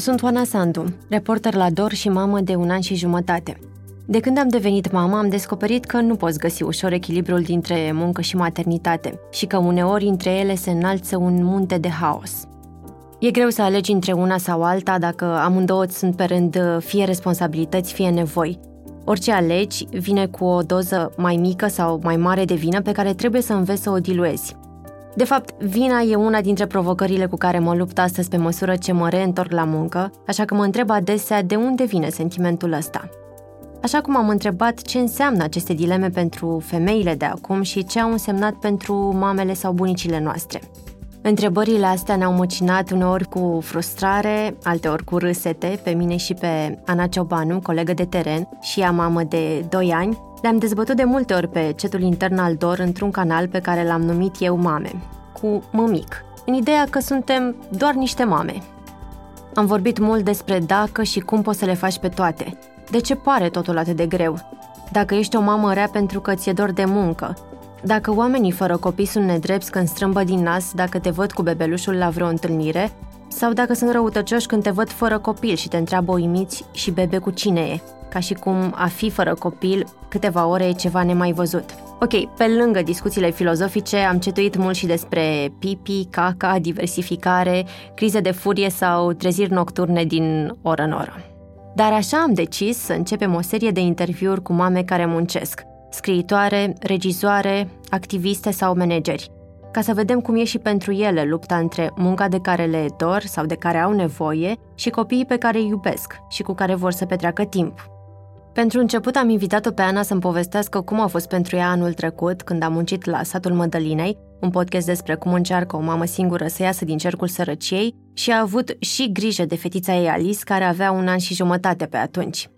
Sunt Oana Sandu, reporter la DOR și mamă de un an și jumătate. De când am devenit mamă, am descoperit că nu poți găsi ușor echilibrul dintre muncă și maternitate și că uneori între ele se înalță un munte de haos. E greu să alegi între una sau alta dacă amândouă sunt pe rând fie responsabilități, fie nevoi. Orice alegi vine cu o doză mai mică sau mai mare de vină pe care trebuie să înveți să o diluezi. De fapt, vina e una dintre provocările cu care mă lupt astăzi pe măsură ce mă reîntorc la muncă, așa că mă întreb adesea de unde vine sentimentul ăsta. Așa cum am întrebat ce înseamnă aceste dileme pentru femeile de acum și ce au însemnat pentru mamele sau bunicile noastre. Întrebările astea ne-au măcinat uneori cu frustrare, alteori cu râsete, pe mine și pe Ana Ciobanu, colegă de teren și ea mamă de 2 ani, le-am dezbătut de multe ori pe cetul intern al DOR într-un canal pe care l-am numit eu Mame, cu mămic, în ideea că suntem doar niște mame. Am vorbit mult despre dacă și cum poți să le faci pe toate. De ce pare totul atât de greu? Dacă ești o mamă rea pentru că ți-e dor de muncă, dacă oamenii fără copii sunt nedrepți când strâmbă din nas dacă te văd cu bebelușul la vreo întâlnire, sau dacă sunt răutăcioși când te văd fără copil și te întreabă uimiți și bebe cu cine e ca și cum a fi fără copil câteva ore e ceva nemai văzut. Ok, pe lângă discuțiile filozofice, am cetuit mult și despre pipi, caca, diversificare, crize de furie sau treziri nocturne din oră în oră. Dar așa am decis să începem o serie de interviuri cu mame care muncesc, scriitoare, regizoare, activiste sau manageri, ca să vedem cum e și pentru ele lupta între munca de care le dor sau de care au nevoie și copiii pe care îi iubesc și cu care vor să petreacă timp. Pentru început am invitat-o pe Ana să-mi povestească cum a fost pentru ea anul trecut când a muncit la Satul Mădălinei, un podcast despre cum încearcă o mamă singură să iasă din cercul sărăciei și a avut și grijă de fetița ei Alice, care avea un an și jumătate pe atunci.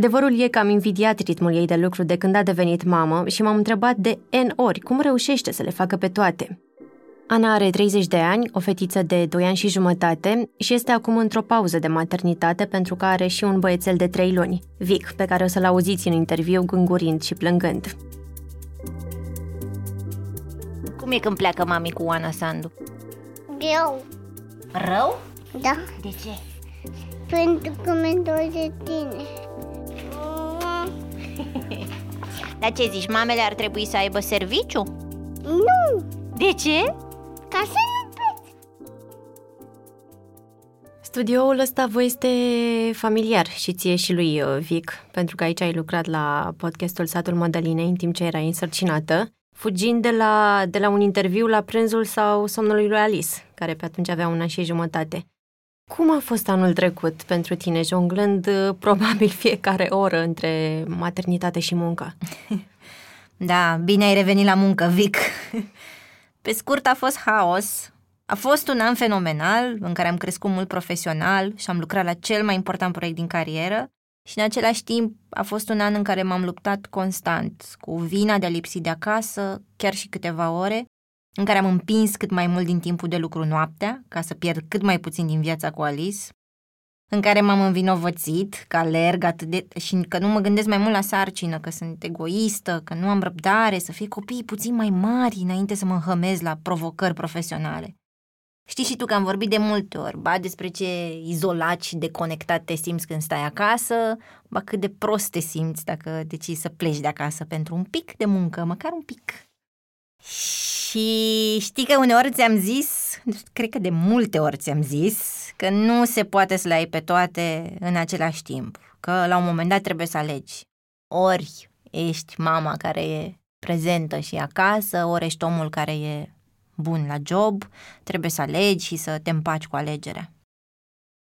Adevărul e că am invidiat ritmul ei de lucru de când a devenit mamă și m-am întrebat de N ori cum reușește să le facă pe toate. Ana are 30 de ani, o fetiță de 2 ani și jumătate și este acum într-o pauză de maternitate pentru că are și un băiețel de 3 luni, Vic, pe care o să-l auziți în interviu gângurind și plângând. Cum e când pleacă mami cu Ana Sandu? Greu. Rău? Da, De ce? pentru că mi dor de tine. Dar ce zici, mamele ar trebui să aibă serviciu? Nu, De ce? ca să nu pleci. Studioul ăsta vă este familiar și ție și lui uh, Vic, pentru că aici ai lucrat la podcastul Satul Mădălinei în timp ce erai însărcinată, fugind de la, de la un interviu la prânzul sau somnului lui Alice, care pe atunci avea un an și jumătate. Cum a fost anul trecut pentru tine, jonglând uh, probabil fiecare oră între maternitate și muncă? Da, bine ai revenit la muncă, Vic. Pe scurt, a fost haos. A fost un an fenomenal în care am crescut mult profesional și am lucrat la cel mai important proiect din carieră și în același timp a fost un an în care m-am luptat constant cu vina de a lipsi de acasă, chiar și câteva ore, în care am împins cât mai mult din timpul de lucru noaptea, ca să pierd cât mai puțin din viața cu Alice, în care m-am învinovățit că alerg atât de... și că nu mă gândesc mai mult la sarcină, că sunt egoistă, că nu am răbdare, să fie copiii puțin mai mari înainte să mă înhămez la provocări profesionale. Știi și tu că am vorbit de multe ori, ba despre ce izolat și deconectat te simți când stai acasă, ba cât de prost te simți dacă decizi să pleci de acasă pentru un pic de muncă, măcar un pic. Și știi că uneori ți-am zis, cred că de multe ori ți-am zis, că nu se poate să le ai pe toate în același timp, că la un moment dat trebuie să alegi. Ori ești mama care e prezentă și acasă, ori ești omul care e bun la job, trebuie să alegi și să te împaci cu alegerea.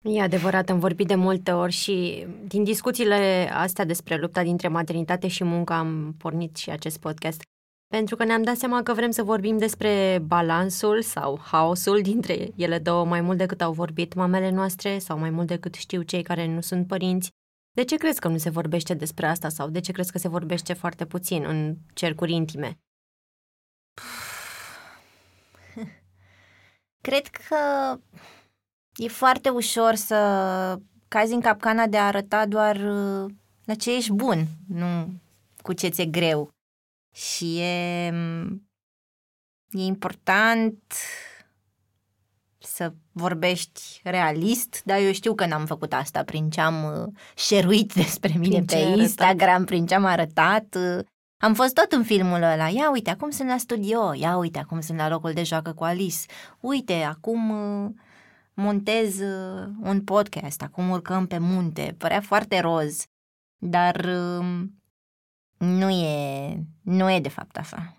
E adevărat, am vorbit de multe ori și din discuțiile astea despre lupta dintre maternitate și muncă am pornit și acest podcast. Pentru că ne-am dat seama că vrem să vorbim despre balansul sau haosul dintre ele două mai mult decât au vorbit mamele noastre sau mai mult decât știu cei care nu sunt părinți. De ce crezi că nu se vorbește despre asta sau de ce crezi că se vorbește foarte puțin în cercuri intime? Cred că e foarte ușor să cazi în capcana de a arăta doar uh, la ce ești bun, nu cu ce ți-e greu. Și e, e important să vorbești realist, dar eu știu că n-am făcut asta prin ce am uh, șeruit despre mine Prin pe ce ai Instagram, arătat. prin ce am arătat. uh, Am fost tot în filmul ăla. Ia uite, acum sunt la studio. Ia uite, acum sunt la locul de joacă cu Alice. Uite, acum uh, montez uh, un podcast. Acum urcăm pe munte. Părea foarte roz. Dar uh, nu e, nu e de fapt așa.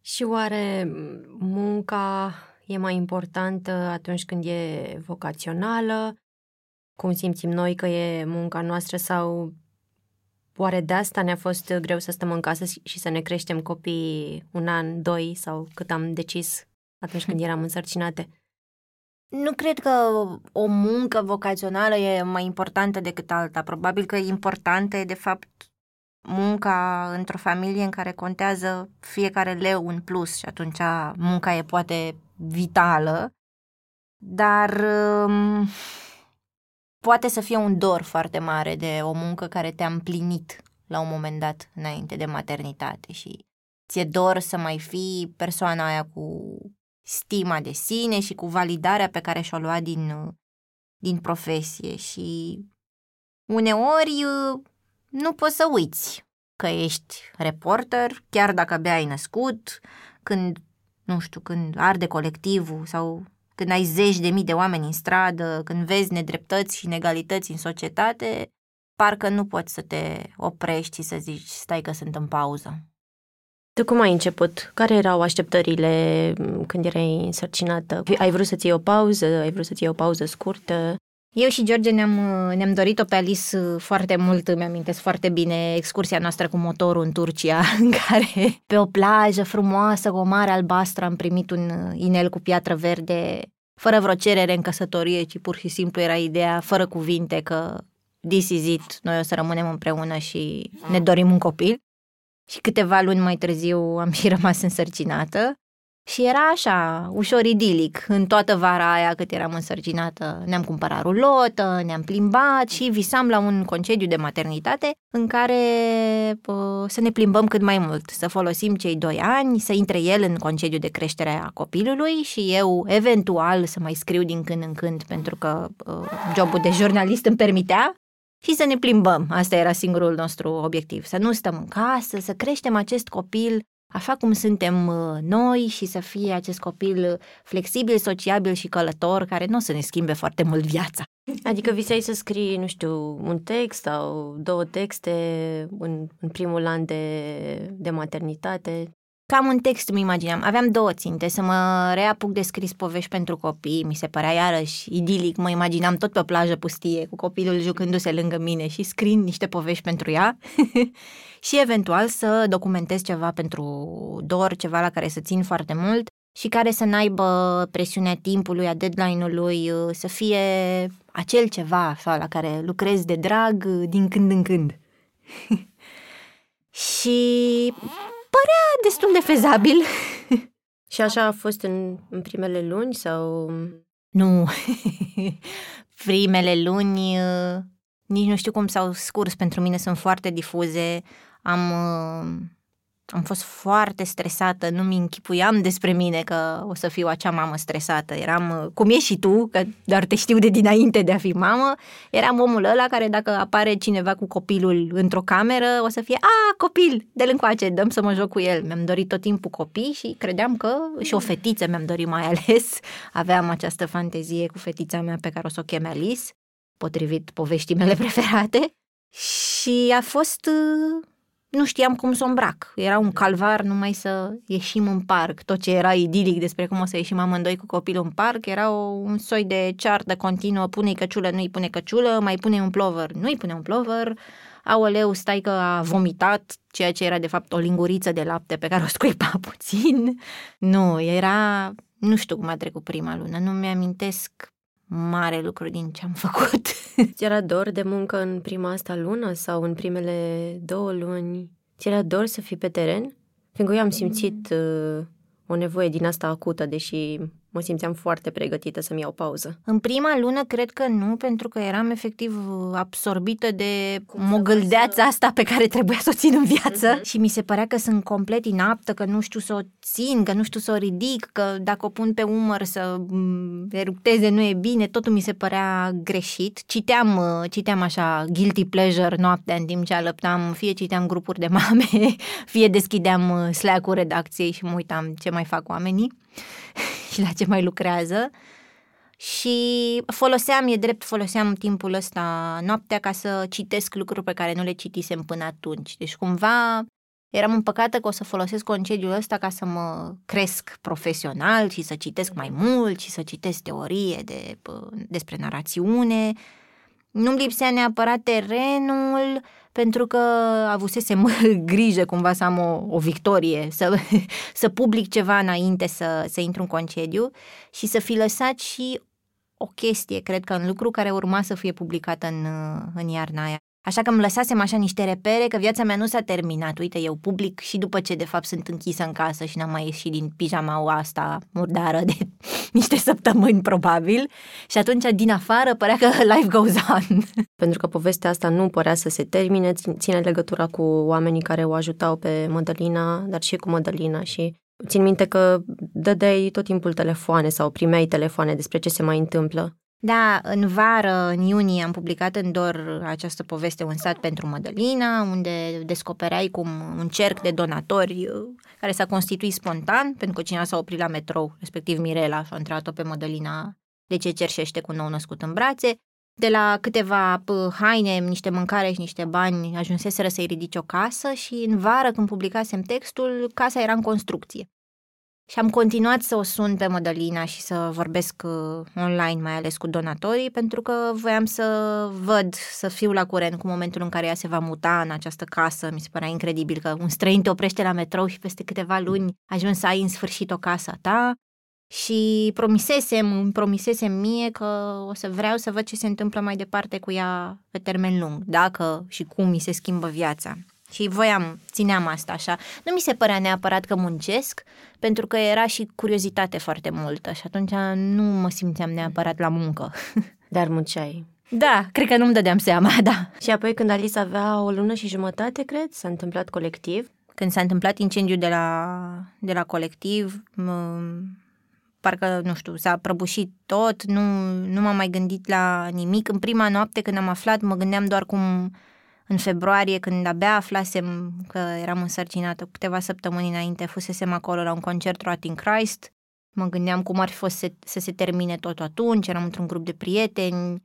Și oare munca e mai importantă atunci când e vocațională? Cum simțim noi că e munca noastră sau oare de asta ne-a fost greu să stăm în casă și să ne creștem copiii un an, doi sau cât am decis atunci când eram însărcinate? Nu cred că o muncă vocațională e mai importantă decât alta. Probabil că importantă e, de fapt, munca într-o familie în care contează fiecare leu în plus și atunci munca e poate vitală, dar um, poate să fie un dor foarte mare de o muncă care te-a împlinit la un moment dat înainte de maternitate și ți-e dor să mai fii persoana aia cu stima de sine și cu validarea pe care și-o lua din, din profesie și uneori nu poți să uiți că ești reporter, chiar dacă abia ai născut, când, nu știu, când arde colectivul sau când ai zeci de mii de oameni în stradă, când vezi nedreptăți și inegalități în societate, parcă nu poți să te oprești și să zici, stai că sunt în pauză. De cum ai început? Care erau așteptările m, când erai însărcinată? Ai vrut să-ți iei o pauză? Ai vrut să-ți iei o pauză scurtă? Eu și George ne-am, ne-am dorit-o pe Alice foarte mult, mi-amintesc foarte bine excursia noastră cu motorul în Turcia, în care pe o plajă frumoasă, cu o mare albastră, am primit un inel cu piatră verde, fără vreo cerere în căsătorie, ci pur și simplu era ideea, fără cuvinte, că this is it, noi o să rămânem împreună și ne dorim un copil. Și câteva luni mai târziu am și rămas însărcinată și era așa, ușor idilic. În toată vara aia cât eram însărcinată ne-am cumpărat rulotă, ne-am plimbat și visam la un concediu de maternitate în care pă, să ne plimbăm cât mai mult, să folosim cei doi ani, să intre el în concediu de creștere a copilului și eu eventual să mai scriu din când în când pentru că pă, jobul de jurnalist îmi permitea și să ne plimbăm. Asta era singurul nostru obiectiv. Să nu stăm în casă, să creștem acest copil așa cum suntem uh, noi și să fie acest copil flexibil, sociabil și călător, care nu o să ne schimbe foarte mult viața. Adică visai să scrii, nu știu, un text sau două texte în, în primul an de, de maternitate? Cam un text îmi imaginam. Aveam două ținte, să mă reapuc de scris povești pentru copii, mi se părea iarăși idilic, mă imaginam tot pe o plajă pustie, cu copilul jucându-se lângă mine și scriind niște povești pentru ea și eventual să documentez ceva pentru dor, ceva la care să țin foarte mult și care să n-aibă presiunea timpului, a deadline-ului, să fie acel ceva așa, la care lucrez de drag din când în când. și părea destul de fezabil. Și așa a fost în, în primele luni sau... Nu, primele luni uh, nici nu știu cum s-au scurs, pentru mine sunt foarte difuze, am, uh, am fost foarte stresată, nu-mi închipuiam despre mine că o să fiu acea mamă stresată. Eram, uh, cum ești și tu, că doar te știu de dinainte de a fi mamă, eram omul ăla care dacă apare cineva cu copilul într-o cameră, o să fie, a, copil, de încoace, dăm să mă joc cu el. Mi-am dorit tot timpul copii și credeam că, și o fetiță mi-am dorit mai ales, aveam această fantezie cu fetița mea pe care o să o cheme Alice, potrivit poveștii mele preferate. Și a fost uh, nu știam cum să o îmbrac. Era un calvar numai să ieșim în parc. Tot ce era idilic despre cum o să ieșim amândoi cu copilul în parc era o, un soi de ceartă continuă, pune-i căciulă, nu-i pune căciulă, mai pune un plover, nu-i pune un plover, aoleu, stai că a vomitat, ceea ce era de fapt o linguriță de lapte pe care o scuipa puțin. Nu, era, nu știu cum a trecut prima lună, nu mi-amintesc mare lucru din ce am făcut. Ți era dor de muncă în prima asta lună sau în primele două luni? Ți era dor să fii pe teren? Fiindcă eu am simțit uh, o nevoie din asta acută, deși mă simțeam foarte pregătită să-mi iau pauză. În prima lună cred că nu, pentru că eram efectiv absorbită de mogâldeața asta pe care trebuia să o țin în viață uh-huh. și mi se părea că sunt complet inaptă, că nu știu să o țin, că nu știu să o ridic, că dacă o pun pe umăr să eructeze nu e bine, totul mi se părea greșit. Citeam, uh, citeam așa guilty pleasure noaptea în timp ce alăptam, fie citeam grupuri de mame, fie deschideam uh, Slack-ul redacției și mă uitam ce mai fac oamenii și la ce mai lucrează. Și foloseam, e drept, foloseam timpul ăsta noaptea ca să citesc lucruri pe care nu le citisem până atunci. Deci cumva eram împăcată că o să folosesc concediul ăsta ca să mă cresc profesional și să citesc mai mult și să citesc teorie de, despre narațiune. Nu-mi lipsea neapărat terenul, pentru că avusesem grijă cumva să am o, o victorie, să, să public ceva înainte să, să intru în concediu și să fi lăsat și o chestie, cred că în lucru care urma să fie publicată în, în iarna aia. Așa că îmi lăsasem așa niște repere că viața mea nu s-a terminat. Uite, eu public și după ce de fapt sunt închisă în casă și n-am mai ieșit din pijama asta murdară de niște săptămâni probabil. Și atunci din afară părea că life goes on. Pentru că povestea asta nu părea să se termine, ține legătura cu oamenii care o ajutau pe Mădălina, dar și cu Mădălina și Țin minte că dădeai tot timpul telefoane sau primeai telefoane despre ce se mai întâmplă. Da, în vară, în iunie, am publicat în Dor această poveste Un stat pentru Mădălina, unde descopereai cum un cerc de donatori uh, care s-a constituit spontan, pentru că cineva s-a oprit la metrou, respectiv Mirela, și a întrebat-o pe Mădălina de ce cerșește cu nou născut în brațe. De la câteva haine, niște mâncare și niște bani ajunseseră să-i ridice o casă și în vară, când publicasem textul, casa era în construcție. Și am continuat să o sun pe Mădălina și să vorbesc uh, online, mai ales cu donatorii, pentru că voiam să văd, să fiu la curent cu momentul în care ea se va muta în această casă. Mi se părea incredibil că un străin te oprește la metrou și peste câteva luni ajungi să ai în sfârșit o casă a ta. Și promisesem, îmi promisesem mie că o să vreau să văd ce se întâmplă mai departe cu ea pe termen lung, dacă și cum mi se schimbă viața. Și voiam, țineam asta așa. Nu mi se părea neapărat că muncesc, pentru că era și curiozitate foarte multă și atunci nu mă simțeam neapărat la muncă. Dar munceai. Da, cred că nu-mi dădeam seama, da. Și apoi când Alice avea o lună și jumătate, cred, s-a întâmplat colectiv? Când s-a întâmplat incendiul de la, de la colectiv, mă, parcă, nu știu, s-a prăbușit tot, nu, nu m-am mai gândit la nimic. În prima noapte când am aflat, mă gândeam doar cum în februarie, când abia aflasem că eram însărcinată, câteva săptămâni înainte, fusesem acolo la un concert Rotting Christ, mă gândeam cum ar fi fost să, să se termine tot atunci, eram într-un grup de prieteni,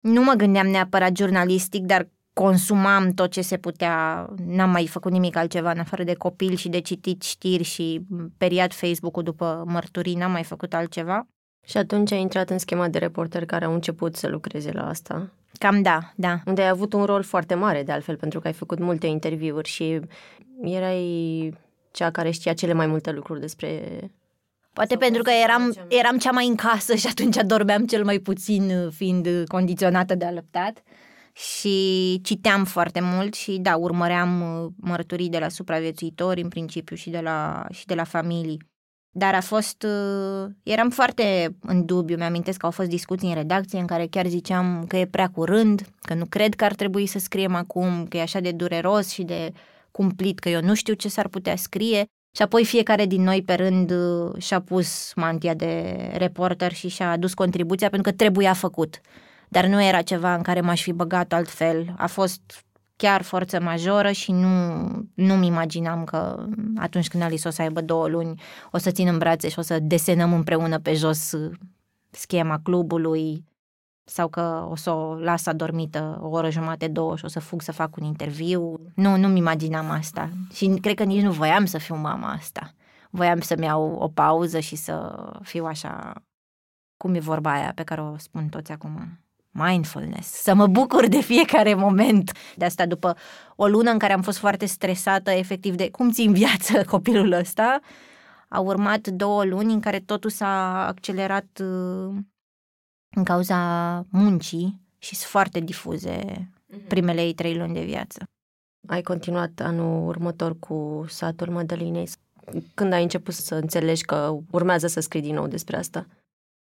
nu mă gândeam neapărat jurnalistic, dar consumam tot ce se putea, n-am mai făcut nimic altceva în afară de copil și de citit știri și periat Facebook-ul după mărturii, n-am mai făcut altceva. Și atunci ai intrat în schema de reporter care au început să lucreze la asta. Cam da, da. Unde ai avut un rol foarte mare, de altfel, pentru că ai făcut multe interviuri și erai cea care știa cele mai multe lucruri despre... Poate pentru că eram, eram cea mai în casă și atunci dormeam cel mai puțin, fiind condiționată de alăptat. Și citeam foarte mult și, da, urmăream uh, mărturii de la supraviețuitori, în principiu, și de la, și de la familii. Dar a fost, uh, eram foarte în dubiu, mi-amintesc că au fost discuții în redacție în care chiar ziceam că e prea curând, că nu cred că ar trebui să scriem acum, că e așa de dureros și de cumplit, că eu nu știu ce s-ar putea scrie. Și apoi fiecare din noi pe rând uh, și-a pus mantia de reporter și și-a adus contribuția pentru că trebuia făcut. Dar nu era ceva în care m-aș fi băgat altfel. A fost chiar forță majoră și nu, nu-mi imaginam că atunci când Alice o să aibă două luni o să țin în brațe și o să desenăm împreună pe jos schema clubului sau că o să o las adormită o oră jumate, două și o să fug să fac un interviu. Nu, nu-mi imaginam asta și cred că nici nu voiam să fiu mama asta. Voiam să-mi iau o pauză și să fiu așa, cum e vorba aia pe care o spun toți acum, mindfulness, să mă bucur de fiecare moment. De asta, după o lună în care am fost foarte stresată, efectiv, de cum țin viață copilul ăsta, au urmat două luni în care totul s-a accelerat uh, în cauza muncii și sunt foarte difuze mhm. primele ei trei luni de viață. Ai continuat anul următor cu satul Mădălinei. Când ai început să înțelegi că urmează să scrii din nou despre asta?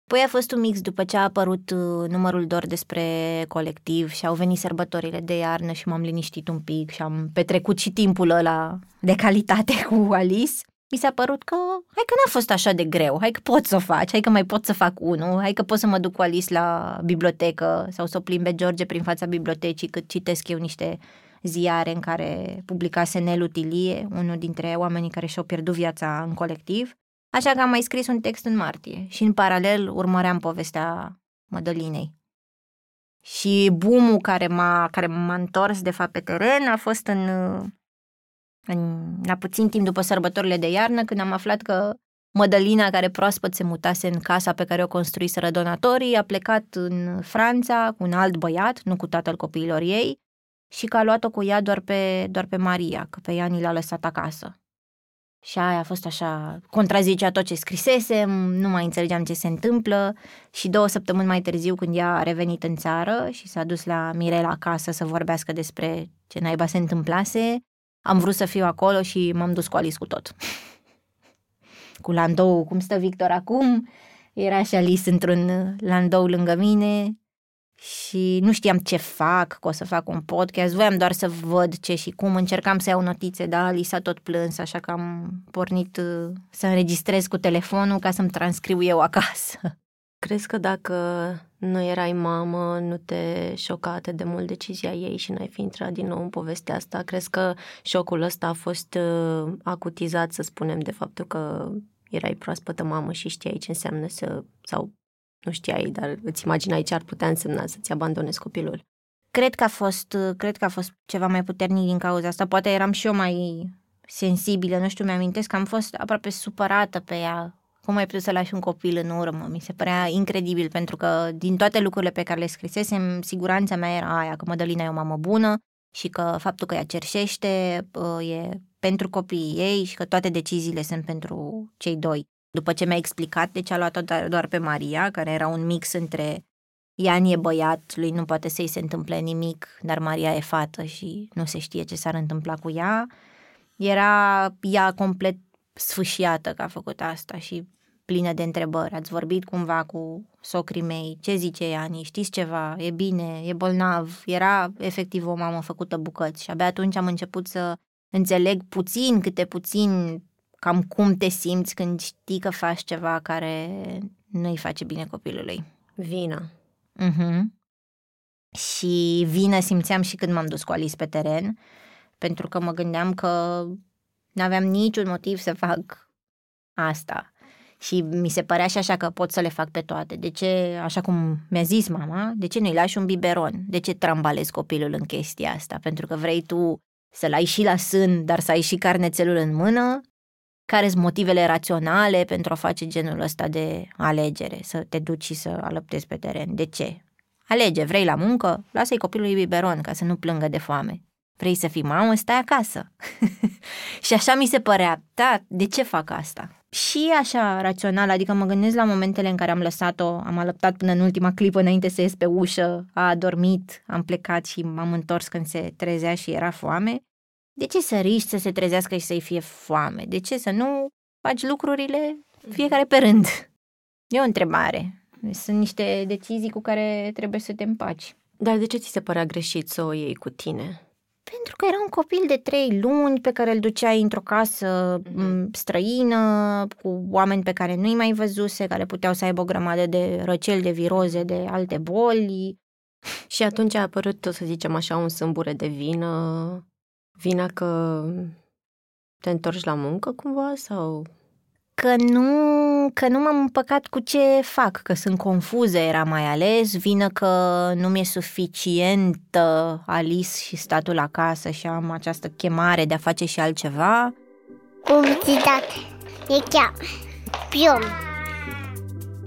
Păi a fost un mix după ce a apărut uh, numărul doar despre colectiv și au venit sărbătorile de iarnă și m-am liniștit un pic și am petrecut și timpul ăla de calitate cu Alice. Mi s-a părut că hai că n-a fost așa de greu, hai că pot să o faci, hai că mai pot să fac unul, hai că pot să mă duc cu Alice la bibliotecă sau să o plimbe George prin fața bibliotecii cât citesc eu niște ziare în care publicase Nelu Tilie, unul dintre oamenii care și-au pierdut viața în colectiv. Așa că am mai scris un text în martie și în paralel urmăream povestea Mădălinei. Și boom care m-a, care m-a întors de fapt pe teren a fost în, în la puțin timp după sărbătorile de iarnă când am aflat că Mădălina, care proaspăt se mutase în casa pe care o construiseră donatorii, a plecat în Franța cu un alt băiat, nu cu tatăl copiilor ei, și că a luat-o cu ea doar pe, doar pe Maria, că pe ea ni l-a lăsat acasă. Și aia a fost așa, contrazicea tot ce scrisesem, nu mai înțelegeam ce se întâmplă și două săptămâni mai târziu când ea a revenit în țară și s-a dus la Mirela acasă să vorbească despre ce naiba se întâmplase, am vrut să fiu acolo și m-am dus cu Alice cu tot. cu landou, cum stă Victor acum, era și Alice într-un landou lângă mine și nu știam ce fac, că o să fac un podcast, voiam doar să văd ce și cum, încercam să iau notițe, dar li s-a tot plâns, așa că am pornit uh, să înregistrez cu telefonul ca să-mi transcriu eu acasă. Crezi că dacă nu erai mamă, nu te șoca atât de mult decizia ei și n-ai fi intrat din nou în povestea asta? Crezi că șocul ăsta a fost uh, acutizat, să spunem, de faptul că erai proaspătă mamă și știai ce înseamnă să, sau nu știai, dar îți imaginai ce ar putea însemna să-ți abandonezi copilul. Cred că a fost, cred că a fost ceva mai puternic din cauza asta. Poate eram și eu mai sensibilă, nu știu, mi-amintesc că am fost aproape supărată pe ea. Cum ai putut să lași un copil în urmă? Mi se părea incredibil, pentru că din toate lucrurile pe care le scrisesem, siguranța mea era aia, că Mădălina e o mamă bună și că faptul că ea cerșește e pentru copiii ei și că toate deciziile sunt pentru cei doi. După ce mi-a explicat de ce a luat-o doar pe Maria, care era un mix între Ian e băiat, lui nu poate să-i se întâmple nimic, dar Maria e fată și nu se știe ce s-ar întâmpla cu ea, era ea complet sfâșiată că a făcut asta și plină de întrebări. Ați vorbit cumva cu socrii mei, ce zice Iani, știți ceva, e bine, e bolnav. Era efectiv o mamă făcută bucăți și abia atunci am început să înțeleg puțin, câte puțin cam cum te simți când știi că faci ceva care nu îi face bine copilului. Vină. Uh-huh. Și vină simțeam și când m-am dus cu Alice pe teren, pentru că mă gândeam că nu aveam niciun motiv să fac asta. Și mi se părea și așa că pot să le fac pe toate. De ce, așa cum mi-a zis mama, de ce nu-i lași un biberon? De ce trambalezi copilul în chestia asta? Pentru că vrei tu să-l ai și la sân, dar să ai și carnețelul în mână care sunt motivele raționale pentru a face genul ăsta de alegere, să te duci și să alăptezi pe teren. De ce? Alege, vrei la muncă? Lasă-i copilului biberon ca să nu plângă de foame. Vrei să fii mamă? Stai acasă. și așa mi se părea, da, de ce fac asta? Și așa rațional, adică mă gândesc la momentele în care am lăsat-o, am alăptat până în ultima clipă înainte să ies pe ușă, a adormit, am plecat și m-am întors când se trezea și era foame de ce să riști să se trezească și să-i fie foame? De ce să nu faci lucrurile fiecare pe rând? E o întrebare. Sunt niște decizii cu care trebuie să te împaci. Dar de ce ți se părea greșit să o iei cu tine? Pentru că era un copil de trei luni pe care îl duceai într-o casă mm-hmm. străină, cu oameni pe care nu-i mai văzuse, care puteau să aibă o grămadă de răceli, de viroze, de alte boli. Și atunci a apărut, să zicem așa, un sâmbure de vină Vina că te întorci la muncă cumva sau... că nu, că nu m-am împăcat cu ce fac, că sunt confuză era mai ales, vină că nu mi-e suficientă Alice și statul acasă și am această chemare de a face și altceva. Publicitate. E chiar. Pion.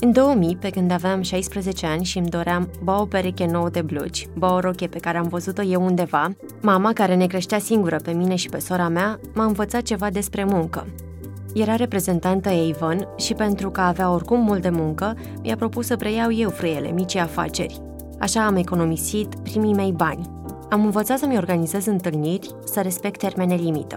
În 2000, pe când aveam 16 ani și îmi doream ba o pereche nouă de blugi, ba o roche pe care am văzut-o eu undeva, mama, care ne creștea singură pe mine și pe sora mea, m-a învățat ceva despre muncă. Era reprezentantă Avon și pentru că avea oricum mult de muncă, mi-a propus să preiau eu frâiele, mici afaceri. Așa am economisit primii mei bani. Am învățat să-mi organizez întâlniri, să respect termene limită.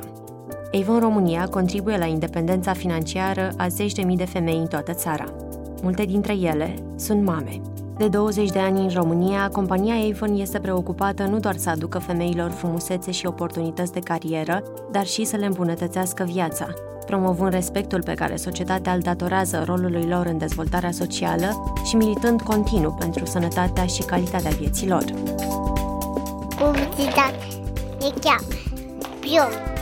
Avon România contribuie la independența financiară a zeci de mii de femei în toată țara. Multe dintre ele sunt mame. De 20 de ani în România, compania Avon este preocupată nu doar să aducă femeilor frumusețe și oportunități de carieră, dar și să le îmbunătățească viața, promovând respectul pe care societatea îl datorează rolului lor în dezvoltarea socială și militând continuu pentru sănătatea și calitatea vieților. Publicitate. E chiar. Pion.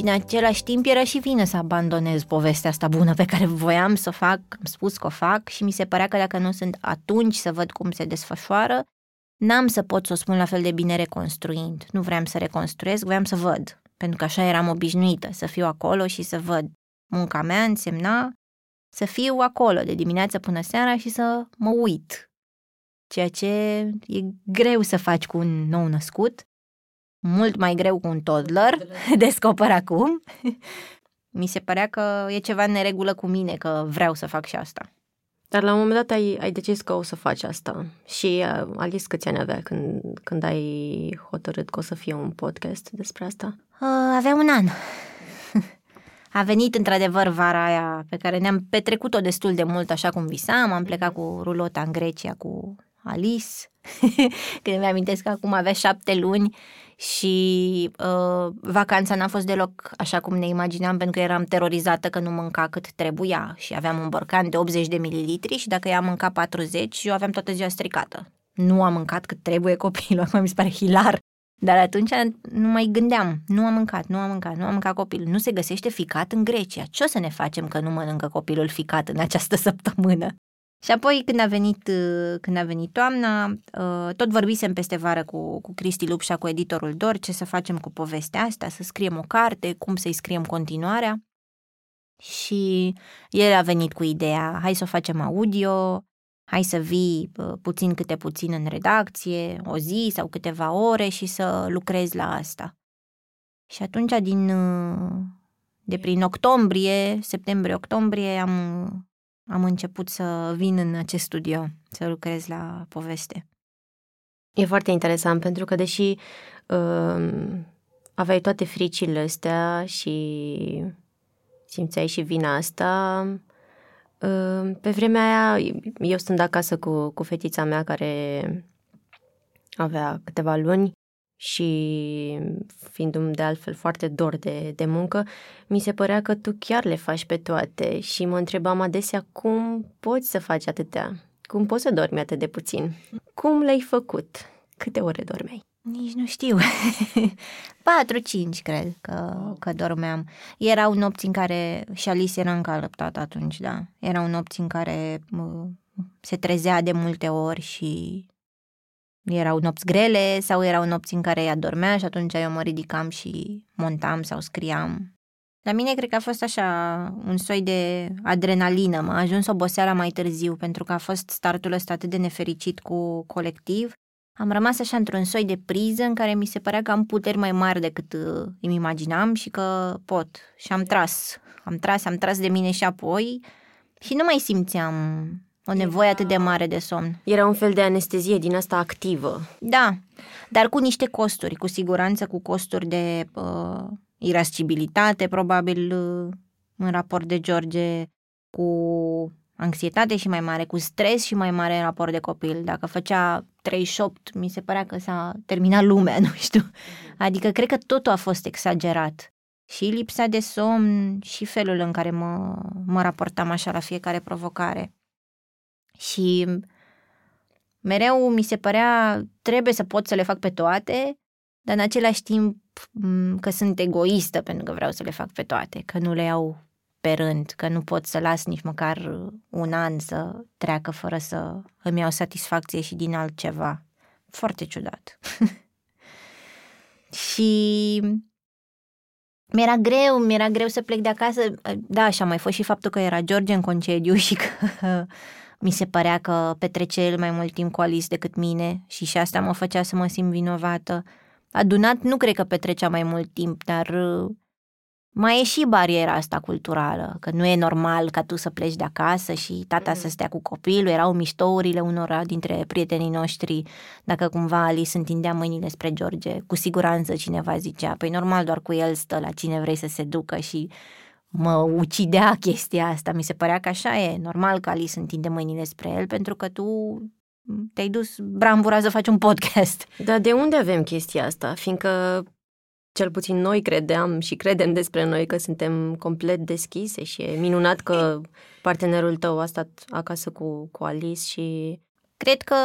Și în același timp era și vină să abandonez povestea asta bună pe care voiam să o fac, am spus că o fac și mi se părea că dacă nu sunt atunci să văd cum se desfășoară, n-am să pot să o spun la fel de bine reconstruind. Nu vreau să reconstruiesc, vreau să văd. Pentru că așa eram obișnuită, să fiu acolo și să văd. Munca mea însemna să fiu acolo de dimineață până seara și să mă uit. Ceea ce e greu să faci cu un nou născut, mult mai greu cu un toddler, descoper acum. Mi se părea că e ceva în neregulă cu mine, că vreau să fac și asta. Dar la un moment dat ai, ai decis că o să faci asta. Și uh, Alice câți ani avea când, când ai hotărât că o să fie un podcast despre asta? Uh, avea un an. A venit într-adevăr vara aia pe care ne-am petrecut-o destul de mult așa cum visam. Am plecat cu rulota în Grecia cu Alice, când mi amintesc că acum avea șapte luni și uh, vacanța n-a fost deloc așa cum ne imaginam pentru că eram terorizată că nu mânca cât trebuia și aveam un borcan de 80 de mililitri și dacă ea mânca 40, eu aveam toată ziua stricată. Nu am mâncat cât trebuie copilul, acum mi se pare hilar. Dar atunci nu mai gândeam, nu am mâncat, nu am mâncat, nu am mâncat copilul. Nu se găsește ficat în Grecia. Ce o să ne facem că nu mănâncă copilul ficat în această săptămână? Și apoi când a venit, uh, când a venit toamna, uh, tot vorbisem peste vară cu, cu Cristi Lupșa, cu editorul Dor, ce să facem cu povestea asta, să scriem o carte, cum să-i scriem continuarea. Și el a venit cu ideea, hai să o facem audio, hai să vii uh, puțin câte puțin în redacție, o zi sau câteva ore și să lucrezi la asta. Și atunci, din, de prin octombrie, septembrie-octombrie, am am început să vin în acest studio, să lucrez la poveste. E foarte interesant pentru că deși uh, aveai toate fricile astea și simțeai și vina asta, uh, pe vremea aia eu stând acasă cu, cu fetița mea care avea câteva luni și fiind de altfel foarte dor de, de muncă, mi se părea că tu chiar le faci pe toate și mă întrebam adesea cum poți să faci atâtea, cum poți să dormi atât de puțin, cum le-ai făcut, câte ore dormeai? Nici nu știu. 4-5 cred că, că dormeam. Erau nopți în care și Alice era încă alăptată atunci, da. Erau nopți în care se trezea de multe ori și erau nopți grele sau erau nopți în care ea dormea și atunci eu mă ridicam și montam sau scriam. La mine cred că a fost așa un soi de adrenalină. M-a ajuns oboseala mai târziu pentru că a fost startul ăsta atât de nefericit cu colectiv. Am rămas așa într-un soi de priză în care mi se părea că am puteri mai mari decât uh, îmi imaginam și că pot. Și am tras. Am tras, am tras de mine și apoi și nu mai simțeam o nevoie atât de mare de somn. Era un fel de anestezie din asta activă. Da, dar cu niște costuri, cu siguranță cu costuri de uh, irascibilitate, probabil uh, în raport de George, cu anxietate și mai mare, cu stres și mai mare în raport de copil. Dacă făcea 38, mi se părea că s-a terminat lumea, nu știu. Adică cred că totul a fost exagerat. Și lipsa de somn și felul în care mă, mă raportam așa la fiecare provocare. Și mereu mi se părea, trebuie să pot să le fac pe toate, dar în același timp că sunt egoistă pentru că vreau să le fac pe toate, că nu le iau pe rând, că nu pot să las nici măcar un an să treacă fără să îmi iau satisfacție și din altceva. Foarte ciudat. și mi-era greu, mi-era greu să plec de acasă. Da, și a mai fost și faptul că era George în concediu și că mi se părea că petrece el mai mult timp cu Alice decât mine și și asta mă făcea să mă simt vinovată. Adunat nu cred că petrecea mai mult timp, dar mai e și bariera asta culturală, că nu e normal ca tu să pleci de acasă și tata mm. să stea cu copilul, erau miștourile unora dintre prietenii noștri, dacă cumva Alice întindea mâinile spre George, cu siguranță cineva zicea, păi normal doar cu el stă la cine vrei să se ducă și mă ucidea chestia asta, mi se părea că așa e, normal că Alice întinde mâinile spre el pentru că tu te-ai dus brambura să faci un podcast. Dar de unde avem chestia asta? Fiindcă cel puțin noi credeam și credem despre noi că suntem complet deschise și e minunat că partenerul tău a stat acasă cu, cu Alice și... Cred că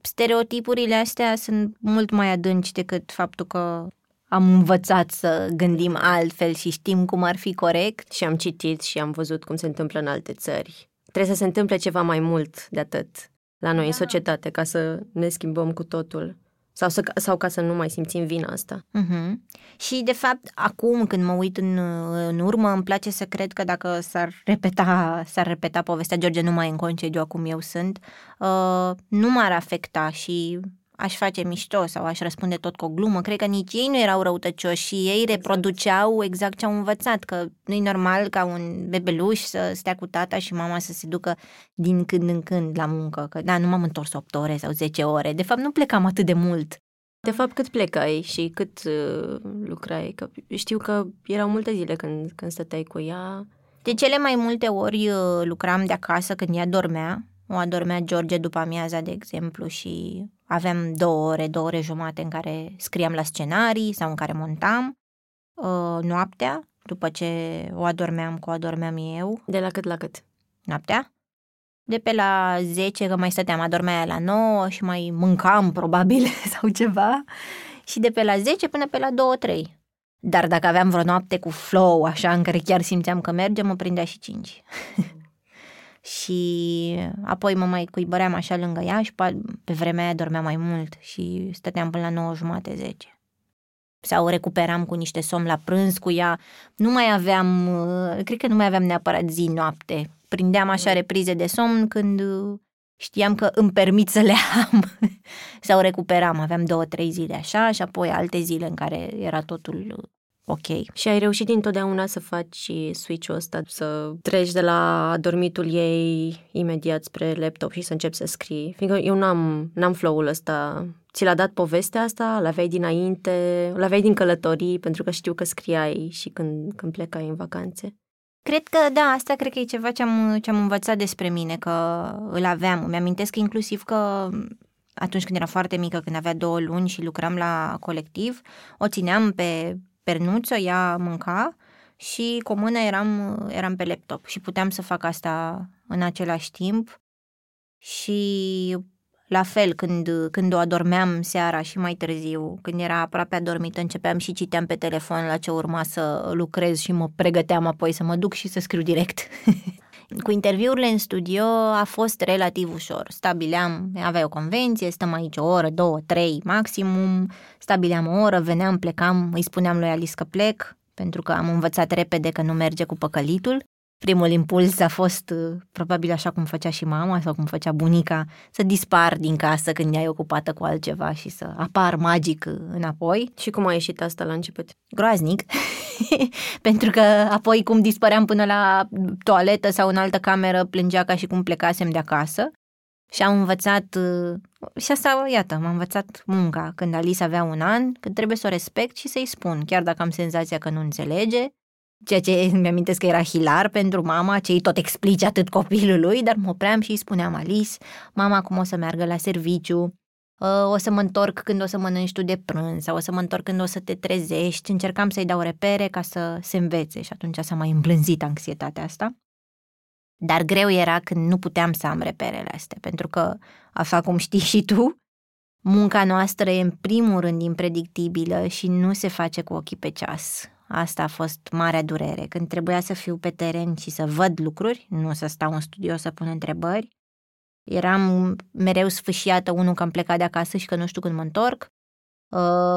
stereotipurile astea sunt mult mai adânci decât faptul că am învățat să gândim altfel și știm cum ar fi corect. Și am citit și am văzut cum se întâmplă în alte țări. Trebuie să se întâmple ceva mai mult de atât la noi da. în societate ca să ne schimbăm cu totul. Sau, să, sau ca să nu mai simțim vina asta. Uh-huh. Și, de fapt, acum când mă uit în, în urmă, îmi place să cred că dacă s-ar repeta, s-ar repeta povestea George numai în concediu, acum eu sunt, uh, nu m-ar afecta și aș face mișto sau aș răspunde tot cu o glumă. Cred că nici ei nu erau răutăcioși și ei exact. reproduceau exact ce au învățat, că nu e normal ca un bebeluș să stea cu tata și mama să se ducă din când în când la muncă, că da, nu m-am întors 8 ore sau 10 ore. De fapt, nu plecam atât de mult. De fapt, cât plecai și cât uh, lucrai? Că știu că erau multe zile când, când stăteai cu ea. De cele mai multe ori uh, lucram de acasă când ea dormea. O adormea George după amiaza, de exemplu, și aveam două ore, două ore jumate în care scriam la scenarii sau în care montam uh, noaptea, după ce o adormeam cu o adormeam eu. De la cât la cât? Noaptea? De pe la 10, că mai stăteam, adormea la 9 și mai mâncam probabil sau ceva. Și de pe la 10 până pe la 2-3. Dar dacă aveam vreo noapte cu flow, așa, în care chiar simțeam că merge, mă prindea și 5. și apoi mă mai cuibăream așa lângă ea și pe vremea aia dormeam mai mult și stăteam până la 9 jumate, 10 sau recuperam cu niște somn la prânz cu ea. Nu mai aveam, uh, cred că nu mai aveam neapărat zi-noapte. Prindeam așa reprize de somn când uh, știam că îmi permit să le am sau recuperam. Aveam două, trei zile așa și apoi alte zile în care era totul uh, ok. Și ai reușit întotdeauna să faci switch-ul ăsta, să treci de la dormitul ei imediat spre laptop și să începi să scrii. Fiindcă eu n-am, n-am flow-ul ăsta. Ți l-a dat povestea asta? L-aveai dinainte? L-aveai din călătorii? Pentru că știu că scriai și când, când plecai în vacanțe. Cred că da, asta cred că e ceva ce am, ce am învățat despre mine, că îl aveam. Mi-amintesc inclusiv că atunci când era foarte mică, când avea două luni și lucram la colectiv, o țineam pe pernuță, ea mânca și cu o mână eram, eram pe laptop și puteam să fac asta în același timp și la fel când, când o adormeam seara și mai târziu, când era aproape adormită, începeam și citeam pe telefon la ce urma să lucrez și mă pregăteam apoi să mă duc și să scriu direct. Cu interviurile în studio a fost relativ ușor. Stabileam, avea o convenție, stăm aici o oră, două, trei maximum, stabileam o oră, veneam, plecam, îi spuneam lui Alice că plec, pentru că am învățat repede că nu merge cu păcălitul. Primul impuls a fost, uh, probabil așa cum făcea și mama sau cum făcea bunica, să dispar din casă când ea e ocupată cu altceva și să apar magic uh, înapoi. Și cum a ieșit asta la început? Groaznic, pentru că apoi cum dispăream până la toaletă sau în altă cameră, plângea ca și cum plecasem de acasă. Și am învățat, uh, și asta, iată, m-am învățat munca când Alice avea un an, când trebuie să o respect și să-i spun, chiar dacă am senzația că nu înțelege, ceea ce mi-amintesc că era hilar pentru mama, ce îi tot explice atât copilului, dar mă opream și îi spuneam Alice, mama cum o să meargă la serviciu, ă, o să mă întorc când o să mănânci tu de prânz sau o să mă întorc când o să te trezești. Încercam să-i dau repere ca să se învețe și atunci s-a mai îmblânzit anxietatea asta. Dar greu era când nu puteam să am reperele astea, pentru că, așa cum știi și tu, munca noastră e în primul rând impredictibilă și nu se face cu ochii pe ceas. Asta a fost marea durere, când trebuia să fiu pe teren și să văd lucruri, nu să stau în studio să pun întrebări. Eram mereu sfâșiată, unul că am plecat de acasă și că nu știu când mă întorc, Uh,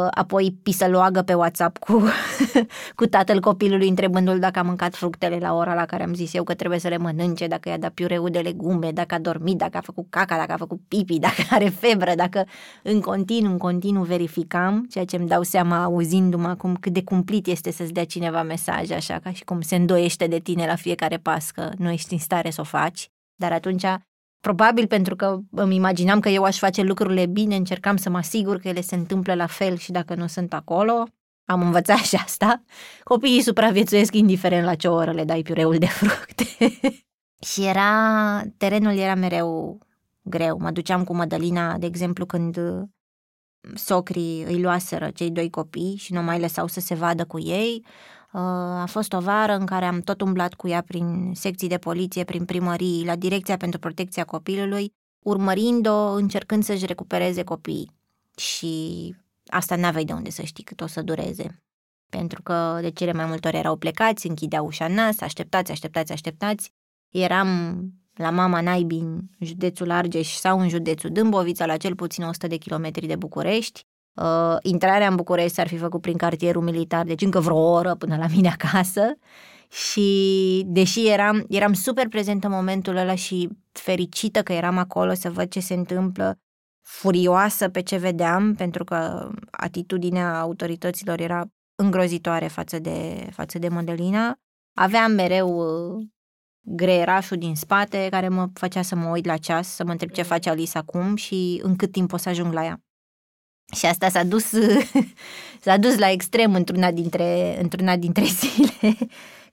apoi pisăloagă pe WhatsApp cu, cu tatăl copilului întrebându-l dacă a mâncat fructele la ora la care am zis eu că trebuie să le mănânce, dacă i-a dat piureu de legume, dacă a dormit, dacă a făcut caca, dacă a făcut pipi, dacă are febră, dacă în continuu, în continuu verificam, ceea ce îmi dau seama auzindu-mă acum cât de cumplit este să-ți dea cineva mesaje așa, ca și cum se îndoiește de tine la fiecare pas că nu ești în stare să o faci, dar atunci Probabil pentru că îmi imaginam că eu aș face lucrurile bine, încercam să mă asigur că ele se întâmplă la fel și dacă nu sunt acolo, am învățat și asta. Copiii supraviețuiesc indiferent la ce oră le dai piureul de fructe. și era, terenul era mereu greu. Mă duceam cu Mădălina, de exemplu, când socrii îi luaseră cei doi copii și nu mai lăsau să se vadă cu ei. A fost o vară în care am tot umblat cu ea prin secții de poliție, prin primării, la Direcția pentru Protecția Copilului, urmărind-o, încercând să-și recupereze copiii. Și asta n-aveai de unde să știi cât o să dureze. Pentru că de cele mai multe ori erau plecați, închidea ușa nas, așteptați, așteptați, așteptați. Eram la mama naibii în județul Argeș sau în județul Dâmbovița, la cel puțin 100 de kilometri de București Uh, intrarea în București s-ar fi făcut prin cartierul militar, deci încă vreo oră până la mine acasă. Și deși eram, eram super prezentă în momentul ăla și fericită că eram acolo să văd ce se întâmplă, furioasă pe ce vedeam, pentru că atitudinea autorităților era îngrozitoare față de, față de Modelina. Aveam mereu uh, greierașul din spate care mă făcea să mă uit la ceas, să mă întreb ce face Alice acum și în cât timp o să ajung la ea. Și asta s-a dus, s-a dus la extrem într-una dintre, într-una dintre zile,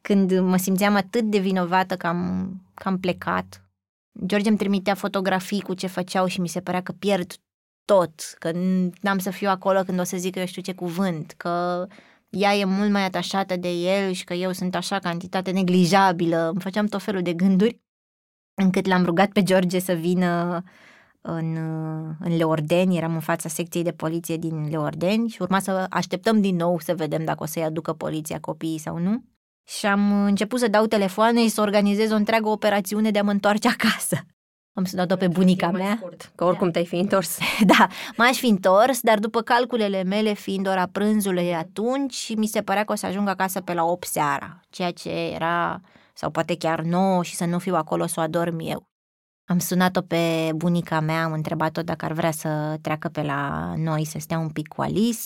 când mă simțeam atât de vinovată că am, că am plecat. George îmi trimitea fotografii cu ce făceau și mi se părea că pierd tot, că n-am să fiu acolo când o să zic eu știu ce cuvânt, că ea e mult mai atașată de el și că eu sunt așa cantitate neglijabilă. Îmi făceam tot felul de gânduri, încât l-am rugat pe George să vină în, în Leordeni, eram în fața secției de poliție din Leordeni și urma să așteptăm din nou să vedem dacă o să-i aducă poliția copiii sau nu. Și am început să dau telefoane și să organizez o întreagă operațiune de a mă întoarce acasă. Am sunat-o pe bunica mea. Scurt, că oricum da. te-ai fi întors. da, m-aș fi întors, dar după calculele mele, fiind ora prânzului atunci, mi se părea că o să ajung acasă pe la 8 seara, ceea ce era, sau poate chiar 9 și să nu fiu acolo să o adorm eu. Am sunat-o pe bunica mea, am întrebat-o dacă ar vrea să treacă pe la noi să stea un pic cu Alice.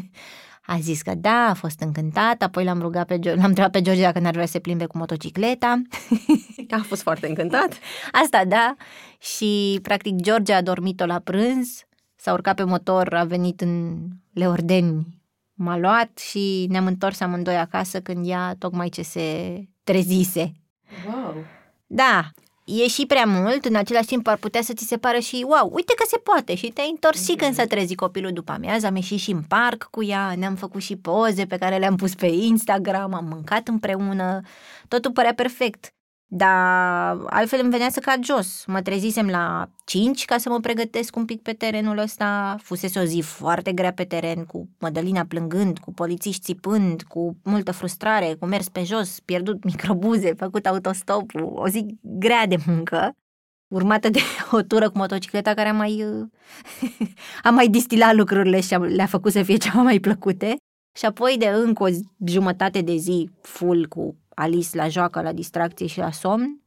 a zis că da, a fost încântat, apoi l-am rugat pe George, l-am întrebat pe George dacă n-ar vrea să se plimbe cu motocicleta. a fost foarte încântat. Asta da. Și practic George a dormit-o la prânz, s-a urcat pe motor, a venit în Leordeni, m-a luat și ne-am întors amândoi acasă când ea tocmai ce se trezise. Wow! Da, e și prea mult, în același timp ar putea să ți se pară și wow, uite că se poate și te-ai întors mm-hmm. și când s-a trezit copilul după amiază, am ieșit și în parc cu ea, ne-am făcut și poze pe care le-am pus pe Instagram, am mâncat împreună, totul părea perfect. Dar altfel îmi venea să cad jos. Mă trezisem la 5 ca să mă pregătesc un pic pe terenul ăsta. Fusese o zi foarte grea pe teren, cu Mădălina plângând, cu polițiști țipând, cu multă frustrare, cu mers pe jos, pierdut microbuze, făcut autostopul. O zi grea de muncă, urmată de o tură cu motocicleta care a mai, a mai distilat lucrurile și le-a făcut să fie ceva mai plăcute. Și apoi de încă o jumătate de zi full cu Alice la joacă, la distracție și la somn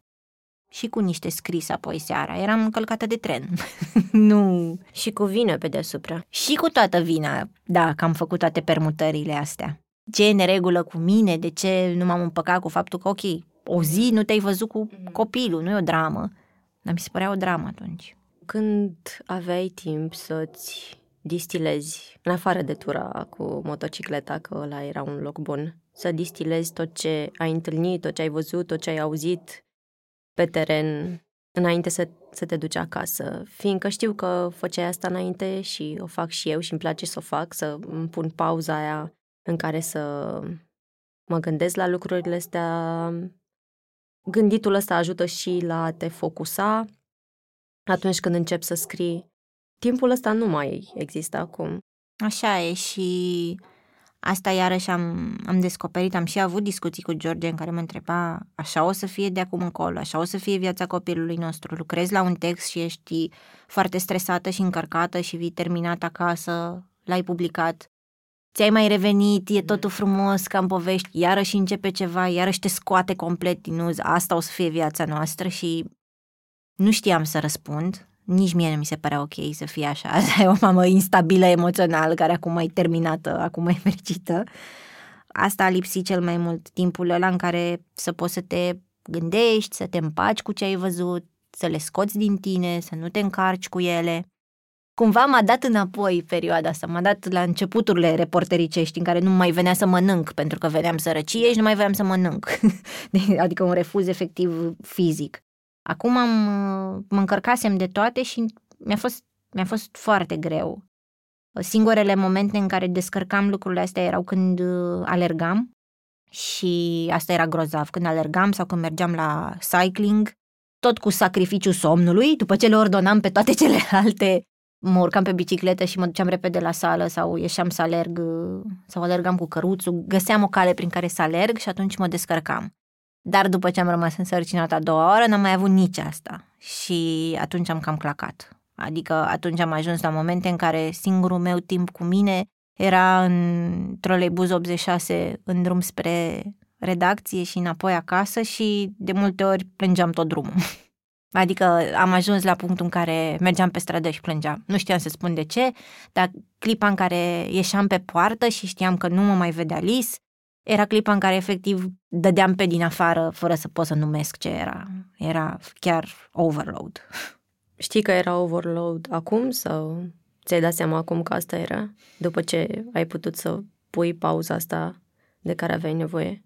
și cu niște scris apoi seara. Eram încălcată de tren. nu. Și cu vină pe deasupra. Și cu toată vina, da, că am făcut toate permutările astea. Ce e neregulă cu mine? De ce nu m-am împăcat cu faptul că, ok, o zi nu te-ai văzut cu mhm. copilul, nu e o dramă. Dar mi se părea o dramă atunci. Când aveai timp să-ți distilezi, în afară de tura cu motocicleta, că ăla era un loc bun, să distilezi tot ce ai întâlnit, tot ce ai văzut, tot ce ai auzit pe teren înainte să, să te duci acasă, fiindcă știu că făceai asta înainte și o fac și eu și îmi place să o fac, să îmi pun pauza aia în care să mă gândesc la lucrurile astea. Gânditul ăsta ajută și la a te focusa atunci când încep să scrii Timpul ăsta nu mai există acum. Așa e și asta iarăși am, am descoperit, am și avut discuții cu George în care mă întreba așa o să fie de acum încolo, așa o să fie viața copilului nostru. Lucrezi la un text și ești foarte stresată și încărcată și vii terminat acasă, l-ai publicat, ți-ai mai revenit, e totul frumos ca în povești, iarăși începe ceva, iarăși te scoate complet din uz, asta o să fie viața noastră? Și nu știam să răspund, nici mie nu mi se părea ok să fie așa, asta e o mamă instabilă emoțional care acum e terminată, acum e fericită. Asta a lipsit cel mai mult, timpul ăla în care să poți să te gândești, să te împaci cu ce ai văzut, să le scoți din tine, să nu te încarci cu ele cumva m-a dat înapoi perioada asta, m-a dat la începuturile reportericești în care nu mai venea să mănânc pentru că veneam sărăcie și nu mai voiam să mănânc, adică un refuz efectiv fizic. Acum am, mă încărcasem de toate și mi-a fost, mi-a fost foarte greu. Singurele momente în care descărcam lucrurile astea erau când uh, alergam și asta era grozav, când alergam sau când mergeam la cycling, tot cu sacrificiul somnului, după ce le ordonam pe toate celelalte mă urcam pe bicicletă și mă duceam repede la sală sau ieșeam să alerg sau alergam cu căruțul, găseam o cale prin care să alerg și atunci mă descărcam. Dar după ce am rămas însărcinată a doua oră, n-am mai avut nici asta și atunci am cam clacat. Adică atunci am ajuns la momente în care singurul meu timp cu mine era în troleibuz 86 în drum spre redacție și înapoi acasă și de multe ori plângeam tot drumul. Adică am ajuns la punctul în care mergeam pe stradă și plângeam. Nu știam să spun de ce, dar clipa în care ieșeam pe poartă și știam că nu mă mai vedea Lis, era clipa în care efectiv dădeam pe din afară fără să pot să numesc ce era. Era chiar overload. Știi că era overload acum sau ți-ai dat seama acum că asta era? După ce ai putut să pui pauza asta de care aveai nevoie?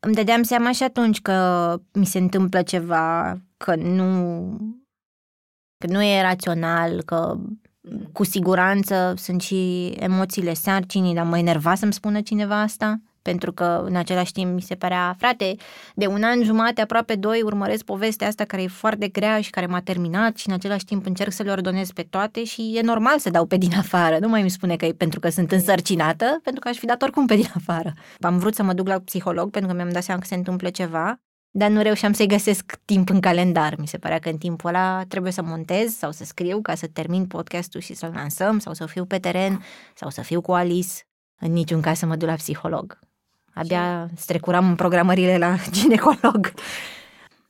Îmi dădeam seama și atunci că mi se întâmplă ceva că nu, că nu e rațional, că cu siguranță sunt și emoțiile sarcinii, dar mă enerva să-mi spună cineva asta pentru că în același timp mi se părea, frate, de un an jumate, aproape doi, urmăresc povestea asta care e foarte grea și care m-a terminat și în același timp încerc să le ordonez pe toate și e normal să dau pe din afară. Nu mai îmi spune că e pentru că sunt însărcinată, pentru că aș fi dat oricum pe din afară. Am vrut să mă duc la psiholog pentru că mi-am dat seama că se întâmplă ceva dar nu reușeam să-i găsesc timp în calendar. Mi se părea că în timpul ăla trebuie să montez sau să scriu ca să termin podcastul și să-l lansăm sau să fiu pe teren sau să fiu cu Alice. În niciun caz să mă duc la psiholog. Abia strecuram în programările la ginecolog.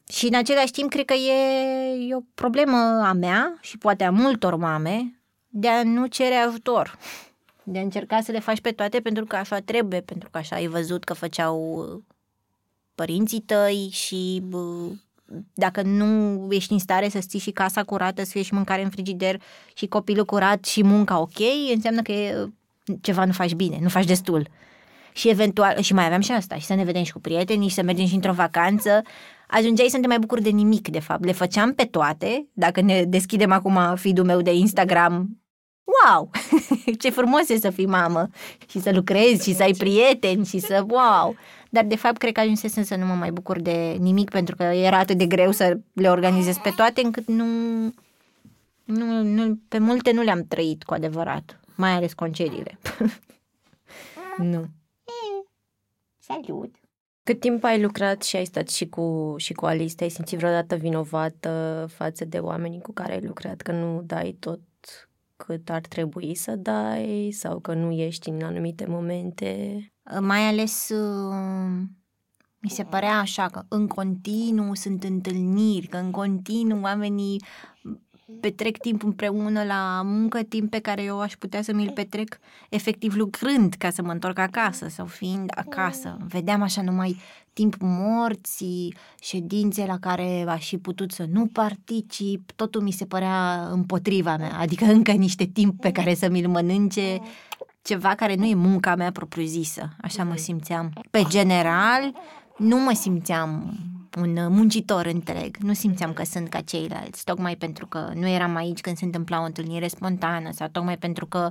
Și în același timp cred că e, e o problemă a mea și poate a multor mame de a nu cere ajutor. De a încerca să le faci pe toate pentru că așa trebuie, pentru că așa ai văzut că făceau părinții tăi și dacă nu ești în stare să ții și casa curată, să fie și mâncare în frigider și copilul curat și munca ok, înseamnă că e, ceva nu faci bine, nu faci destul. Și eventual, și mai aveam și asta, și să ne vedem și cu prietenii, și să mergem și într-o vacanță, ajungeai să nu te mai bucuri de nimic, de fapt. Le făceam pe toate, dacă ne deschidem acum feed meu de Instagram, wow, ce frumos e să fii mamă și să lucrezi și să ai prieteni și să, wow. Dar de fapt cred că ajunsesem să nu mă mai bucur de nimic pentru că era atât de greu să le organizez pe toate încât nu, nu, nu pe multe nu le-am trăit cu adevărat, mai ales concediile. nu. Salut! Cât timp ai lucrat și ai stat și cu, și cu Alice, te-ai simțit vreodată vinovată față de oamenii cu care ai lucrat, că nu dai tot cât ar trebui să dai sau că nu ești în anumite momente? Mai ales uh, mi se părea așa că în continuu sunt întâlniri, că în continuu oamenii petrec timp împreună la muncă, timp pe care eu aș putea să mi-l petrec efectiv lucrând ca să mă întorc acasă sau fiind acasă. Vedeam așa numai timp morții, ședințe la care aș fi putut să nu particip, totul mi se părea împotriva mea, adică încă niște timp pe care să mi-l mănânce. Ceva care nu e munca mea propriu-zisă, așa mă simțeam. Pe general, nu mă simțeam un muncitor întreg. Nu simțeam că sunt ca ceilalți, tocmai pentru că nu eram aici când se întâmpla o întâlnire spontană sau tocmai pentru că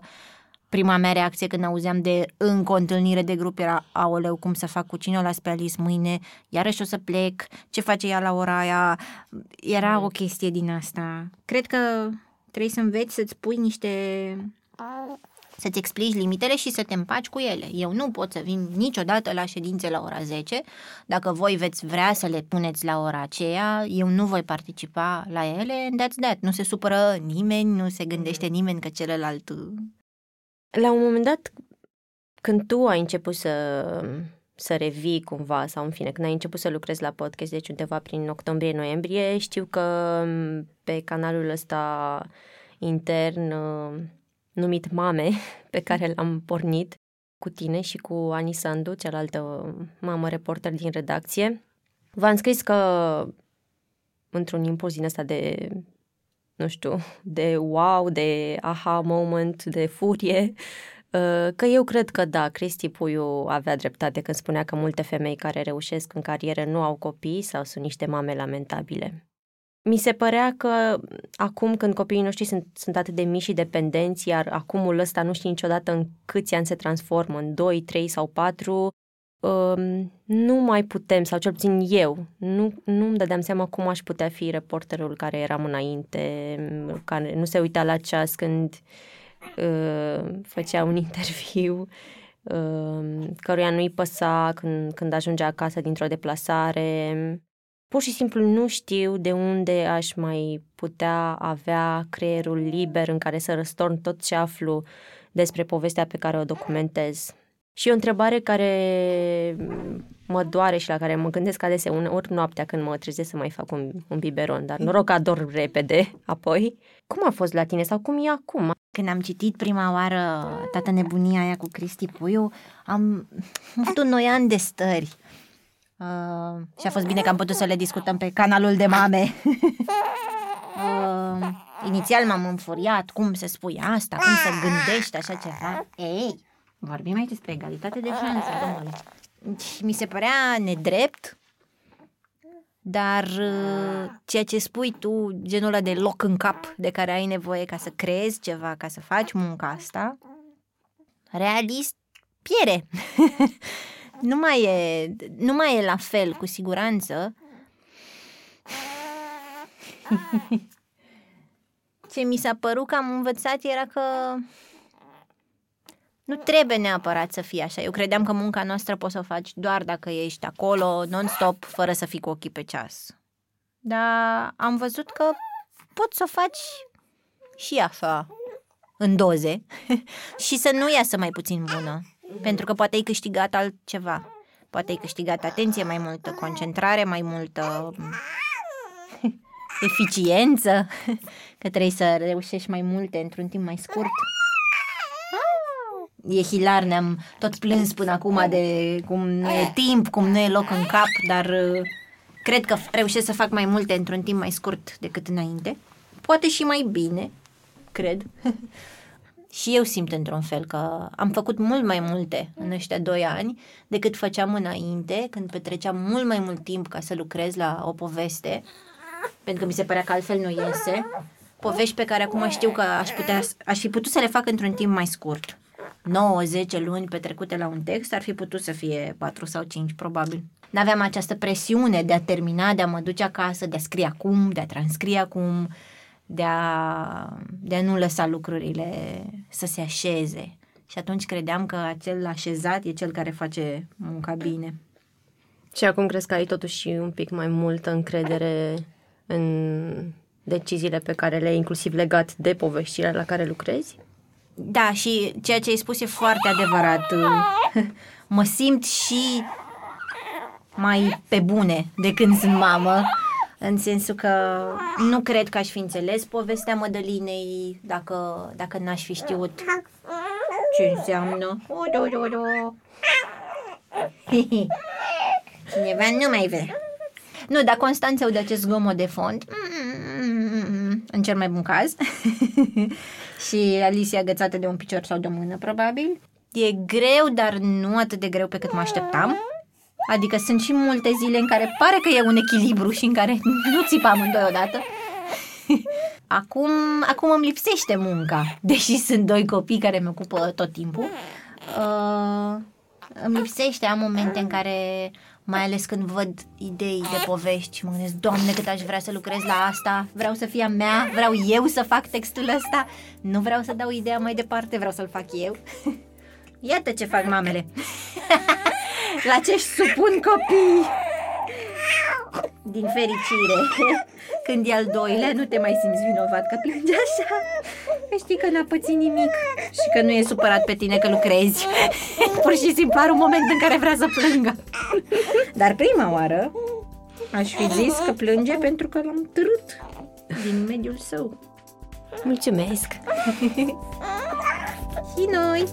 prima mea reacție când auzeam de încă o întâlnire de grup era aoleu, cum să fac cu cine o las pe Alice mâine, iarăși o să plec, ce face ea la ora aia, era o chestie din asta. Cred că Trebuie să înveți să-ți pui niște să-ți explici limitele și să te împaci cu ele. Eu nu pot să vin niciodată la ședințe la ora 10. Dacă voi veți vrea să le puneți la ora aceea, eu nu voi participa la ele and that's that. Nu se supără nimeni, nu se gândește nimeni că celălalt... La un moment dat, când tu ai început să, să revii cumva, sau în fine, când ai început să lucrezi la podcast, deci undeva prin octombrie-noiembrie, știu că pe canalul ăsta intern numit Mame, pe care l-am pornit cu tine și cu Ani Sandu, cealaltă mamă reporter din redacție. V-am scris că într-un impuls din ăsta de, nu știu, de wow, de aha moment, de furie, uh, că eu cred că da, Cristi Puiu avea dreptate când spunea că multe femei care reușesc în carieră nu au copii sau sunt niște mame lamentabile. Mi se părea că acum când copiii noștri sunt, sunt atât de mici și dependenți, iar acumul ăsta nu știi niciodată în câți ani se transformă, în 2, 3 sau 4, um, nu mai putem, sau cel puțin eu, nu, nu îmi dădeam seama cum aș putea fi reporterul care eram înainte, care nu se uita la ceas când uh, făcea un interviu, uh, căruia nu-i păsa când, când ajungea acasă dintr-o deplasare pur și simplu nu știu de unde aș mai putea avea creierul liber în care să răstorn tot ce aflu despre povestea pe care o documentez. Și o întrebare care mă doare și la care mă gândesc adesea ori noaptea când mă trezesc să mai fac un, un biberon, dar noroc că ador repede apoi. Cum a fost la tine sau cum e acum? Când am citit prima oară Tată nebunia aia cu Cristi Puiu, am avut un noi an de stări. Uh, și a fost bine că am putut să le discutăm pe canalul de mame. uh, inițial m-am înfuriat, cum se spui asta, cum să gândești așa ceva. Ei, vorbim aici despre egalitate de șanse, domnule. Și mi se părea nedrept, dar uh, ceea ce spui tu, genul ăla de loc în cap de care ai nevoie ca să creezi ceva, ca să faci munca asta, realist, piere. nu mai e, nu mai e la fel, cu siguranță. Ce mi s-a părut că am învățat era că nu trebuie neapărat să fie așa. Eu credeam că munca noastră poți să o faci doar dacă ești acolo, non-stop, fără să fii cu ochii pe ceas. Dar am văzut că poți să o faci și așa, în doze, și să nu iasă mai puțin bună. Pentru că poate ai câștigat altceva. Poate ai câștigat atenție, mai multă concentrare, mai multă eficiență, că trebuie să reușești mai multe într-un timp mai scurt. E hilar, ne-am tot plâns până acum de cum nu e timp, cum nu e loc în cap, dar uh, cred că reușesc să fac mai multe într-un timp mai scurt decât înainte. Poate și mai bine, cred. și eu simt într-un fel că am făcut mult mai multe în ăștia doi ani decât făceam înainte, când petreceam mult mai mult timp ca să lucrez la o poveste, pentru că mi se părea că altfel nu iese. Povești pe care acum știu că aș, putea, aș fi putut să le fac într-un timp mai scurt. 9-10 luni petrecute la un text ar fi putut să fie 4 sau 5, probabil. N-aveam această presiune de a termina, de a mă duce acasă, de a scrie acum, de a transcrie acum, de a, de a nu lăsa lucrurile să se așeze. Și atunci credeam că acel așezat e cel care face munca bine. Și acum crezi că ai totuși un pic mai multă încredere în deciziile pe care le-ai inclusiv legat de poveștile la care lucrezi? Da, și ceea ce ai spus e foarte adevărat. Mă simt și mai pe bune de când sunt mamă în sensul că nu cred că aș fi înțeles povestea Mădălinei dacă, dacă n-aș fi știut ce înseamnă. Cineva nu mai vrea. Nu, dar Constanța aude acest zgomot de fond. În cel mai bun caz. și Alicia agățată de un picior sau de o mână, probabil. E greu, dar nu atât de greu pe cât mă așteptam. Adică sunt și multe zile în care pare că e un echilibru și în care nu țip amândoi odată. Acum, acum îmi lipsește munca, deși sunt doi copii care mi ocupă tot timpul. Uh, îmi lipsește, am momente în care Mai ales când văd idei de povești și mă gândesc, Doamne, cât aș vrea să lucrez la asta, vreau să fie a mea, vreau eu să fac textul ăsta, nu vreau să dau ideea mai departe, vreau să-l fac eu. Iată ce fac mamele. la ce-și supun copii. Din fericire, când e al doilea, nu te mai simți vinovat că plânge așa. Că știi că n-a pățit nimic și că nu e supărat pe tine că lucrezi. Pur și simplu are un moment în care vrea să plângă. Dar prima oară aș fi zis că plânge pentru că l-am târât din mediul său. Mulțumesc! Și noi!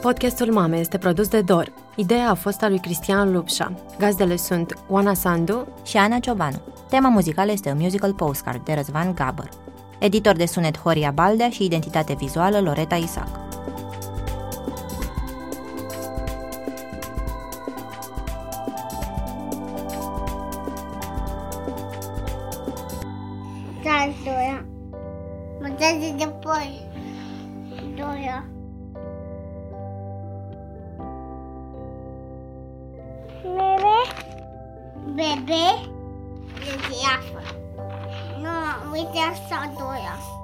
Podcastul Mame este produs de Dor. Ideea a fost a lui Cristian Lupșa. Gazdele sunt Oana Sandu și Ana Ciobanu. Tema muzicală este un musical postcard de Răzvan Gabăr. Editor de sunet Horia Baldea și identitate vizuală Loreta Isac. Bebe? De diafă. Nu, uite asta, Dora.